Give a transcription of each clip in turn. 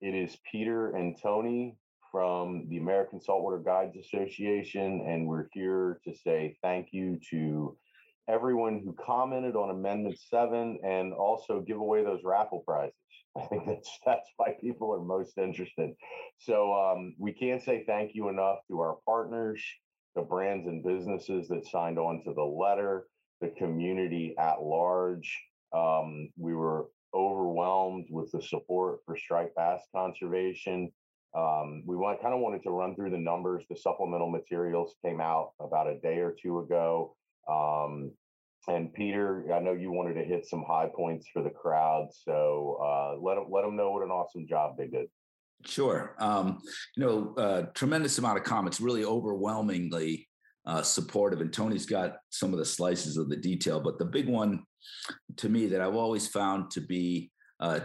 It is Peter and Tony from the American Saltwater Guides Association, and we're here to say thank you to everyone who commented on Amendment 7 and also give away those raffle prizes. I think that's that's why people are most interested. So um, we can't say thank you enough to our partners, the brands and businesses that signed on to the letter, the community at large. Um, we were overwhelmed with the support for striped bass conservation. Um, we want kind of wanted to run through the numbers. The supplemental materials came out about a day or two ago. Um, and Peter, I know you wanted to hit some high points for the crowd, so uh, let them let them know what an awesome job they did. Sure. Um, you know, uh, tremendous amount of comments, really overwhelmingly uh, supportive. And Tony's got some of the slices of the detail, but the big one to me that I've always found to be uh,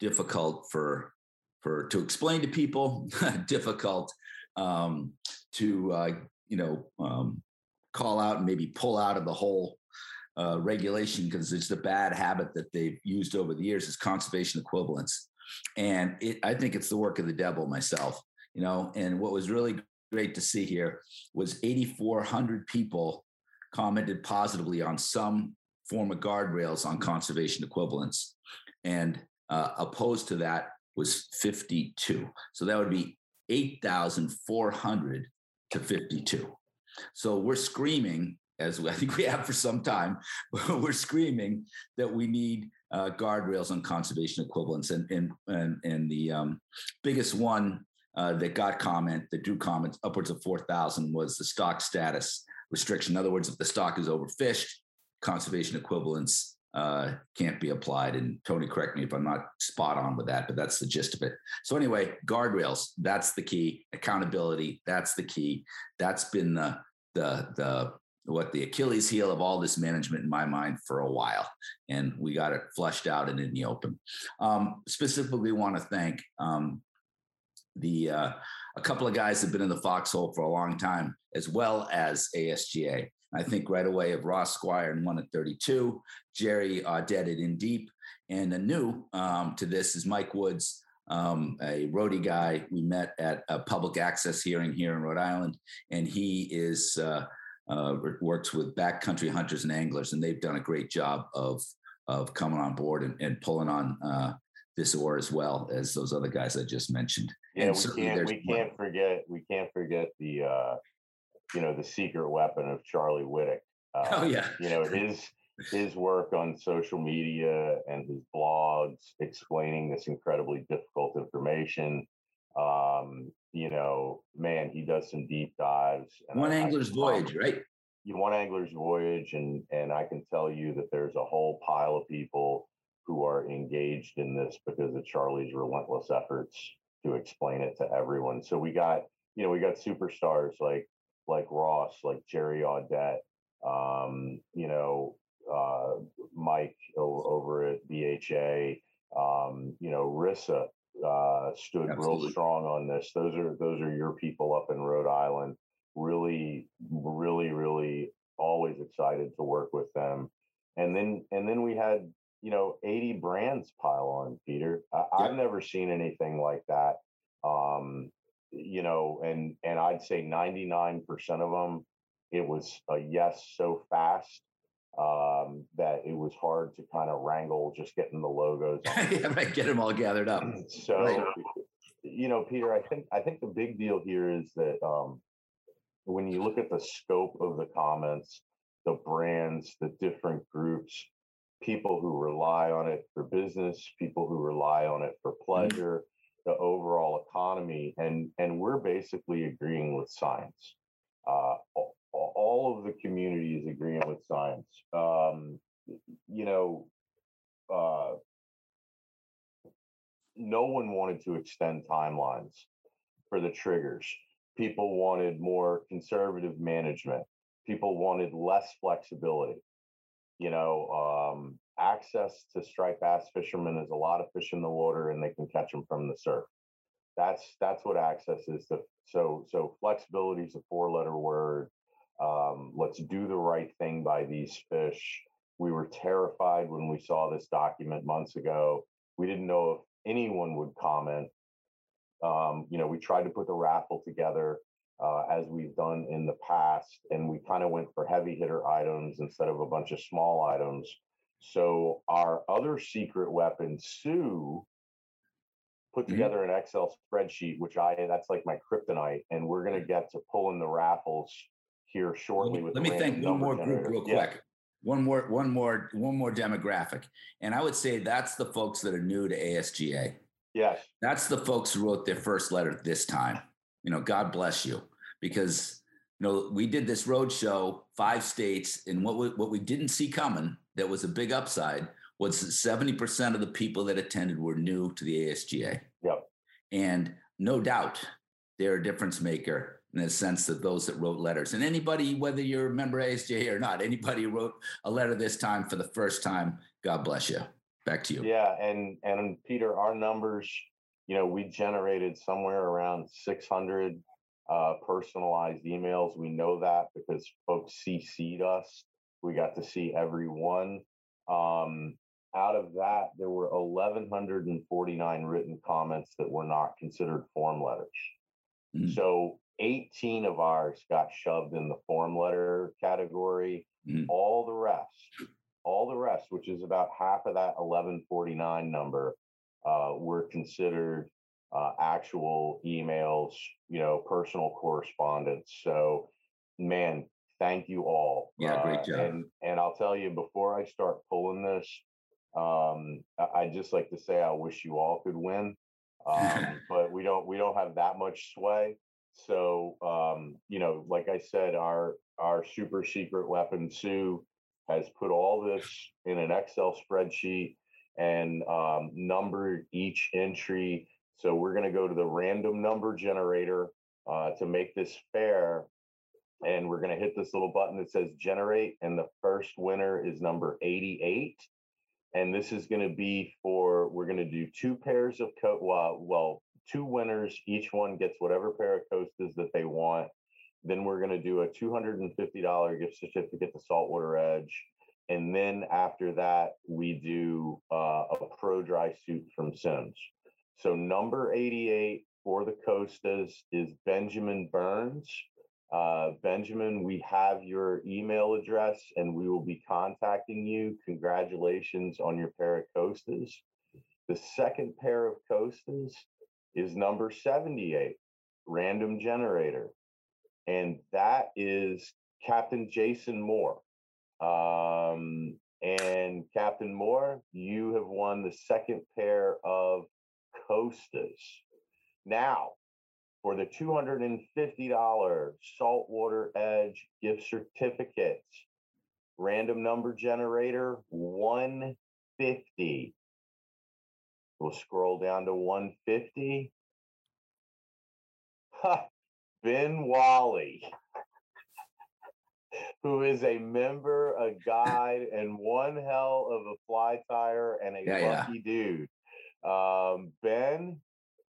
difficult for for to explain to people, difficult um, to uh, you know um, call out and maybe pull out of the whole uh, regulation because it's the bad habit that they've used over the years is conservation equivalence, and it, I think it's the work of the devil myself. You know, and what was really great to see here was 8,400 people commented positively on some form of guardrails on conservation equivalents. and uh, opposed to that was 52. So that would be 8,400 to 52. So we're screaming, as I think we have for some time, we're screaming that we need uh, guardrails on conservation equivalents. And, and, and, and the um, biggest one uh, that got comment, that drew comments upwards of 4,000 was the stock status restriction. In other words, if the stock is overfished, conservation equivalence uh, can't be applied. And Tony, correct me if I'm not spot on with that, but that's the gist of it. So anyway, guardrails, that's the key. Accountability, that's the key. That's been the the the what the Achilles heel of all this management in my mind for a while. And we got it flushed out and in the open. Um, specifically want to thank um, the uh, a couple of guys have been in the foxhole for a long time, as well as ASGA. I think right away of Ross Squire and one at 32, Jerry Audette In Deep, and a new um, to this is Mike Woods, um, a roadie guy we met at a public access hearing here in Rhode Island, and he is uh, uh, works with backcountry hunters and anglers, and they've done a great job of of coming on board and, and pulling on uh, this oar as well as those other guys I just mentioned. Yeah, and we can't we can't forget we can't forget the uh, you know the secret weapon of Charlie Witek. Oh, uh, oh yeah, you know his his work on social media and his blogs explaining this incredibly difficult information. Um, you know, man, he does some deep dives. one I, angler's I, voyage, um, right? You one angler's voyage, and and I can tell you that there's a whole pile of people who are engaged in this because of Charlie's relentless efforts to explain it to everyone. So we got, you know, we got superstars like like Ross, like Jerry Audette, um, you know, uh, Mike over at BHA, um, you know, RISAA uh, stood Absolutely. real strong on this. Those are those are your people up in Rhode Island. Really, really, really always excited to work with them. And then and then we had you know 80 brands pile on peter I, have never seen anything like that um, you know and and i'd say 99% of them it was a yes so fast um, that it was hard to kind of wrangle just getting the logos yeah right get them all gathered up so right. you know peter i think i think the big deal here is that um, when you look at the scope of the comments the brands the different groups people who rely on it for business, people who rely on it for mm-hmm. pleasure, mm-hmm. The overall economy, and and we're basically agreeing with science. Uh, all of the community is agreeing with science. Um, you know, uh, no one wanted to extend timelines for the triggers. People wanted more conservative management. People wanted less flexibility. You know, um, access to striped bass fishermen is a lot of fish in the water, and they can catch them from the surf. That's that's what access is. So so flexibility is a four-letter word. Um, let's do the right thing by these fish. We were terrified when we saw this document months ago. We didn't know if anyone would comment. Um, you know, we tried to put the raffle together uh, as we've done in the past, and we kind of went for heavy hitter items instead of a bunch of small items. So our other secret weapon, Sue, put mm-hmm. together an Excel spreadsheet, which I that's like my kryptonite, and we're gonna get to pulling the raffles here shortly. Let me, let me thank one more generator. group real yeah. quick. One more, one more, one more demographic, and I would say that's the folks that are new to ASGA. Yes, that's the folks who wrote their first letter this time. You know, God bless you, because you know we did this road show, five states, and what we, what we didn't see coming that was a big upside was 70% of the people that attended were new to the ASGA. Yep. And no doubt they're a difference maker in the sense that those that wrote letters and anybody, whether you're a member of ASGA or not, anybody who wrote a letter this time for the first time, God bless you. Back to you. Yeah. And, and Peter, our numbers, you know, we generated somewhere around 600 uh, personalized emails. We know that because folks CC'd us. We got to see every one. Um, out of that, there were 1,149 written comments that were not considered form letters. Mm. So 18 of ours got shoved in the form letter category. Mm. All the rest, all the rest, which is about half of that 1149 number, uh, were considered uh, actual emails, you know, personal correspondence. So, man, thank you all. Yeah, great uh, job. and and I'll tell you before I start pulling this, um, I just like to say I wish you all could win, um, but we don't we don't have that much sway. So um, you know, like I said, our our super secret weapon Sue has put all this in an Excel spreadsheet and um, numbered each entry. So we're going to go to the random number generator uh, to make this fair. And we're going to hit this little button that says generate. And the first winner is number 88 and this is going to be for we're going to do two pairs of coat well, well two winners each one gets whatever pair of Costas that they want then we're going to do a $250 gift certificate to saltwater edge and then after that we do uh, a pro dry suit from Simms so number 88 for the costas is benjamin burns uh, Benjamin, we have your email address and we will be contacting you. Congratulations on your pair of Costas. The second pair of Costas is number 78, Random Generator. And that is Captain Jason Moore. Um, and Captain Moore, you have won the second pair of Costas. Now, for the $250 Saltwater Edge gift certificates. Random number generator 150. We'll scroll down to 150. ben Whalley, who is a member, a guide, and one hell of a fly tire and a yeah, lucky yeah. dude. Um, ben,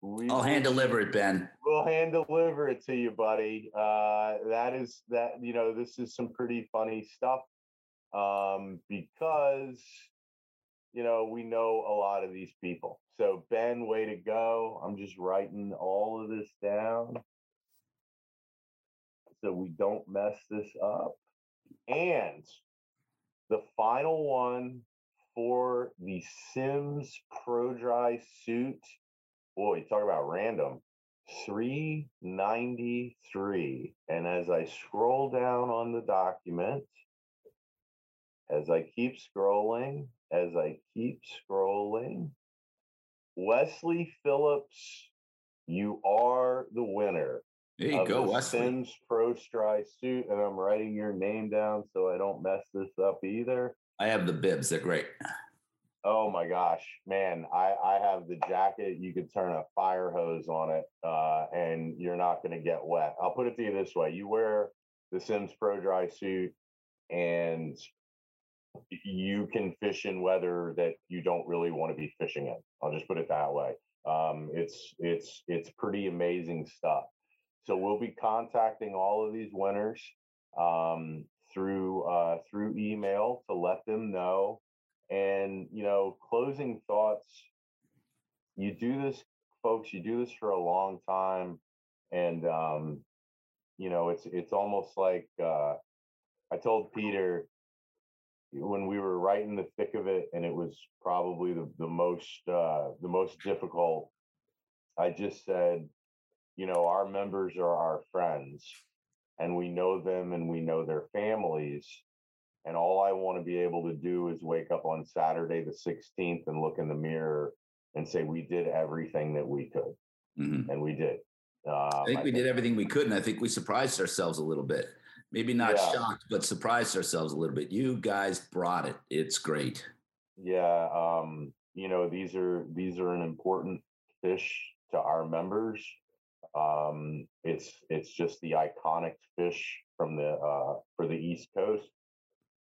we I'll hand deliver it, Ben. We'll hand deliver it to you, buddy. Uh, that is that. You know, this is some pretty funny stuff um, because you know we know a lot of these people. So Ben, way to go! I'm just writing all of this down so we don't mess this up. And the final one for the Simms Pro Dry suit boy, talk about random. 393. And as I scroll down on the document, as I keep scrolling, as I keep scrolling, Wesley Phillips, you are the winner. There you go, the Wesley. Simms Pro Dry suit, and I'm writing your name down so I don't mess this up either. I have the bibs; they're great. Oh my gosh, man! I I have the jacket. You could turn a fire hose on it, uh, and you're not going to get wet. I'll put it to you this way: you wear the Simms Pro Dry suit, and you can fish in weather that you don't really want to be fishing in. I'll just put it that way. Um, it's it's it's pretty amazing stuff. So we'll be contacting all of these winners um, through uh, through email to let them know and, you know, closing thoughts, you do this, folks, you do this for a long time. And, um, you know, it's, it's almost like, uh, I told Peter when we were right in the thick of it, and it was probably the, the most, uh, the most difficult. I just said, you know, our members are our friends and we know them and we know their families. And all I want to be able to do is wake up on Saturday, the 16th, and look in the mirror and say, we did everything that we could. Mm-hmm. And we did. Um, I think I we think, did everything we could. And I think we surprised ourselves a little bit. Maybe not yeah. shocked, but surprised ourselves a little bit. You guys brought it. It's great. Yeah. Um, you know, these are these are an important fish to our members. Um, it's it's just the iconic fish from the uh, for the East Coast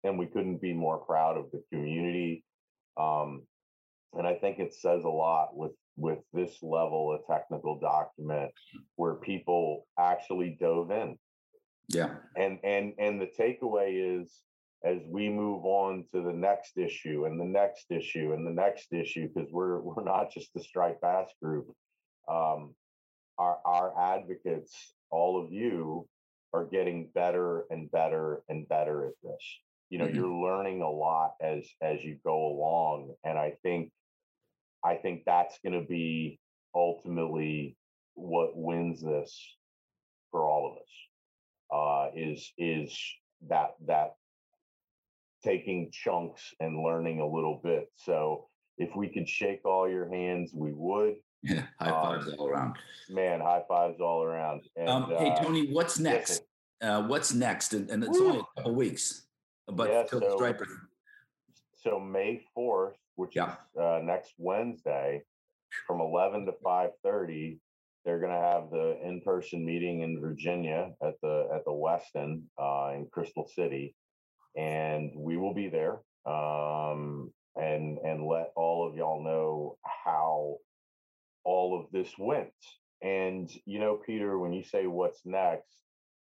and we couldn't be more proud of the community. Um, and I think it says a lot with with this level of technical document where people actually dove in. Yeah. And and and the takeaway is as we move on to the next issue and the next issue and the next issue, because we're we're not just the striped bass group. Um, our our advocates, all of you, are getting better and better and better at this. You know mm-hmm. you're learning a lot as as you go along and i think i think that's going to be ultimately what wins this for all of us uh is is that that taking chunks and learning a little bit. So if we could shake all your hands we would yeah high fives um, all around man high fives all around and, um, hey uh, tony what's next uh, what's next and, and it's Woo. only a couple weeks but yeah, so, Striper. So May fourth, which yeah. is uh, next Wednesday, from eleven to five thirty, they're going to have the in-person meeting in Virginia at the at the Westin uh, in Crystal City, and we will be there um, and and let all of y'all know how all of this went. And you know, Peter, when you say what's next,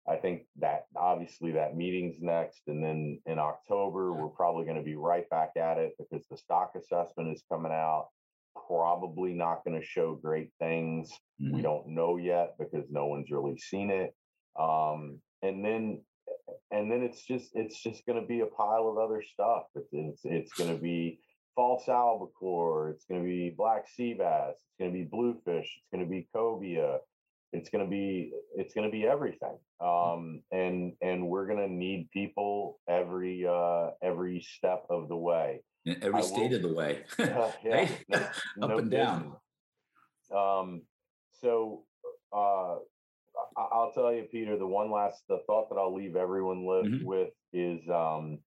I think that obviously that meeting's next. And then in October, we're probably going to be right back at it because the stock assessment is coming out. Probably not going to show great things. Mm-hmm. We don't know yet because no one's really seen it. Um, and then and then it's just it's just going to be a pile of other stuff. It's it's, it's going to be false albacore. It's going to be black sea bass. It's going to be bluefish. It's going to be cobia it's going to be it's going to be everything mm. um, and and we're going to need people every uh, every step of the way every I state will, of the way uh, yeah, no, up no and down um, so uh, I'll tell you, Peter. The one last the thought that I'll leave everyone live mm-hmm. with is um,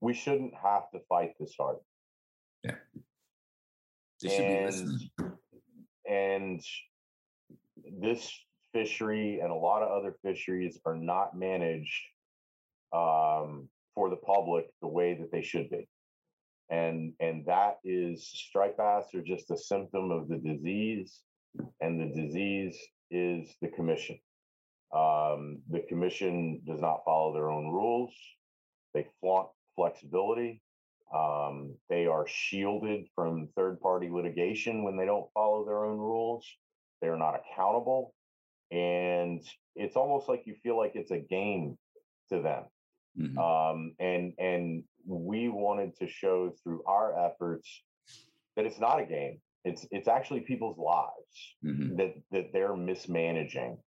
we shouldn't have to fight this hard. Yeah, they should and, be listening. And this fishery and a lot of other fisheries are not managed um, for the public the way that they should be. And, and that is striped bass are just a symptom of the disease, and the disease is the commission. Um, the commission does not follow their own rules. They flaunt flexibility. Um, they are shielded from third party litigation when they don't follow their own rules. They're not accountable. And it's almost like you feel like it's a game to them. Mm-hmm. Um, and and we wanted to show through our efforts that it's not a game. It's it's actually people's lives mm-hmm. that that they're mismanaging.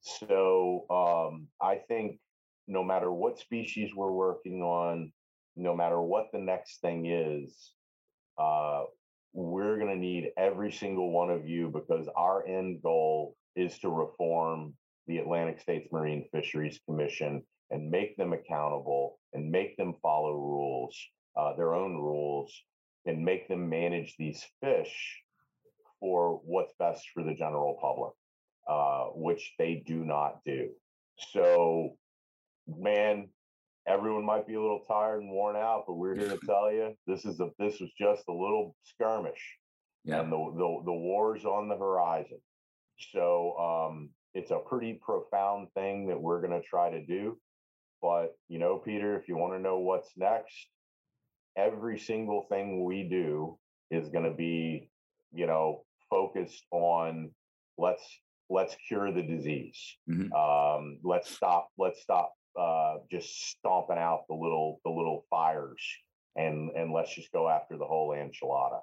So um, I think no matter what species we're working on, no matter what the next thing is, uh, we're going to need every single one of you because our end goal is to reform the Atlantic States Marine Fisheries Commission and make them accountable and make them follow rules, uh, their own rules. and make them manage these fish for what's best for the general public, uh, which they do not do. So, man, everyone might be a little tired and worn out, but we're here to tell you this is a this was just a little skirmish, Yeah. and the the, the war's on the horizon. So um, it's a pretty profound thing that we're going to try to do. But you know, Peter, if you want to know what's next, every single thing we do is going to be, you know, focused on let's let's cure the disease. Mhm. Um, let's stop. Let's stop uh, just stomping out the little the little fires, and and let's just go after the whole enchilada.